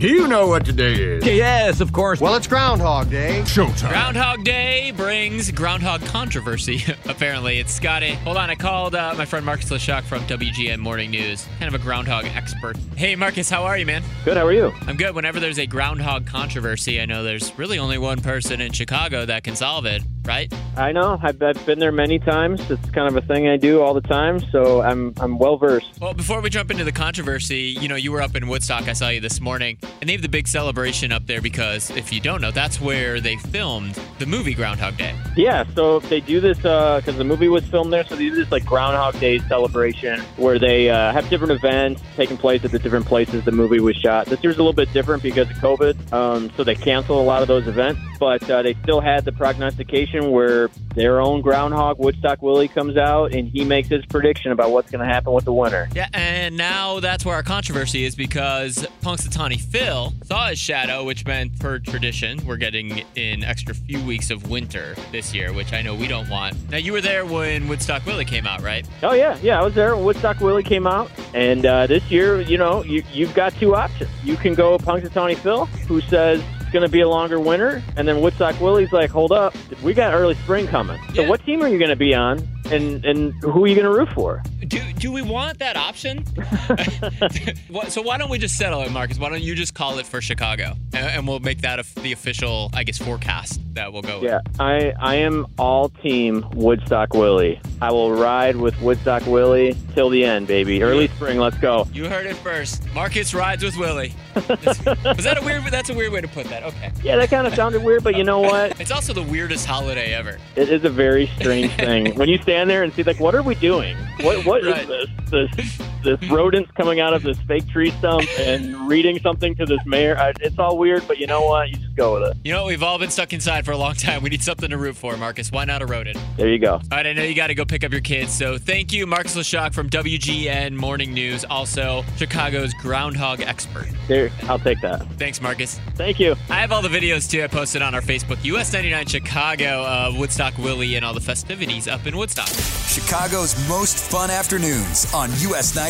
Do you know what today is? Yes, of course. Well, it's Groundhog Day. Showtime. Groundhog Day brings groundhog controversy. Apparently, it's Scotty. Hold on, I called uh, my friend Marcus Leshock from WGN Morning News, kind of a groundhog expert. Hey, Marcus, how are you, man? Good. How are you? I'm good. Whenever there's a groundhog controversy, I know there's really only one person in Chicago that can solve it, right? I know. I've, I've been there many times. It's kind of a thing I do all the time, so I'm I'm well versed. Well, before we jump into the controversy, you know, you were up in Woodstock. I saw you this morning, and they have the big celebration up there because if you don't know, that's where they filmed the movie Groundhog Day. Yeah. So they do this because the movie was filmed there. So they do this like Groundhog Day celebration where they uh, have different events taking place at the different places the movie was shot. This year's a little bit different because of COVID, um, so they canceled a lot of those events. But uh, they still had the prognostication where their own groundhog Woodstock Willie comes out and he makes his prediction about what's going to happen with the winter. Yeah, and now that's where our controversy is because Punxsutawney Phil saw his shadow, which meant, per tradition, we're getting an extra few weeks of winter this year, which I know we don't want. Now, you were there when Woodstock Willie came out, right? Oh yeah, yeah, I was there when Woodstock Willie came out, and uh, this year, you know, you, you've got two options. You can go Punxsutawney Phil, who says going to be a longer winter, and then Woodstock Willie's like, hold up, we got early spring coming. So Yeah. what team are you going to be on, and and who are you going to root for? Do, do we want that option? So why don't we just settle it, Marcus? Why don't you just call it for Chicago, and, and we'll make that the official, I guess, forecast that we'll go with. Yeah, I I am all team Woodstock Willie. I will ride with Woodstock Willie till the end, baby. Early spring, let's go. You heard it first. Marcus rides with Willie. Was that a weird? That's a weird way to put that. Okay. Yeah, that kind of sounded weird, but you know what? It's also the weirdest holiday ever. It is a very strange thing when you stand there and see like, what are we doing? What what is Right. this? This this rodents coming out of this fake tree stump and reading something to this mayor. I, it's all weird, but you know what? You just go with it. You know, we've all been stuck inside for a long time. We need something to root for, Marcus. Why not a rodent? There you go. All right, I know you got to go pick up your kids, so thank you, Marcus Leshock from WGN Morning News, also Chicago's groundhog expert. There, I'll take that. Thanks, Marcus. Thank you. I have all the videos too. I posted on our Facebook, US 99 Chicago, uh, Woodstock Willie, and all the festivities up in Woodstock. Chicago's most fun afternoons on US 99.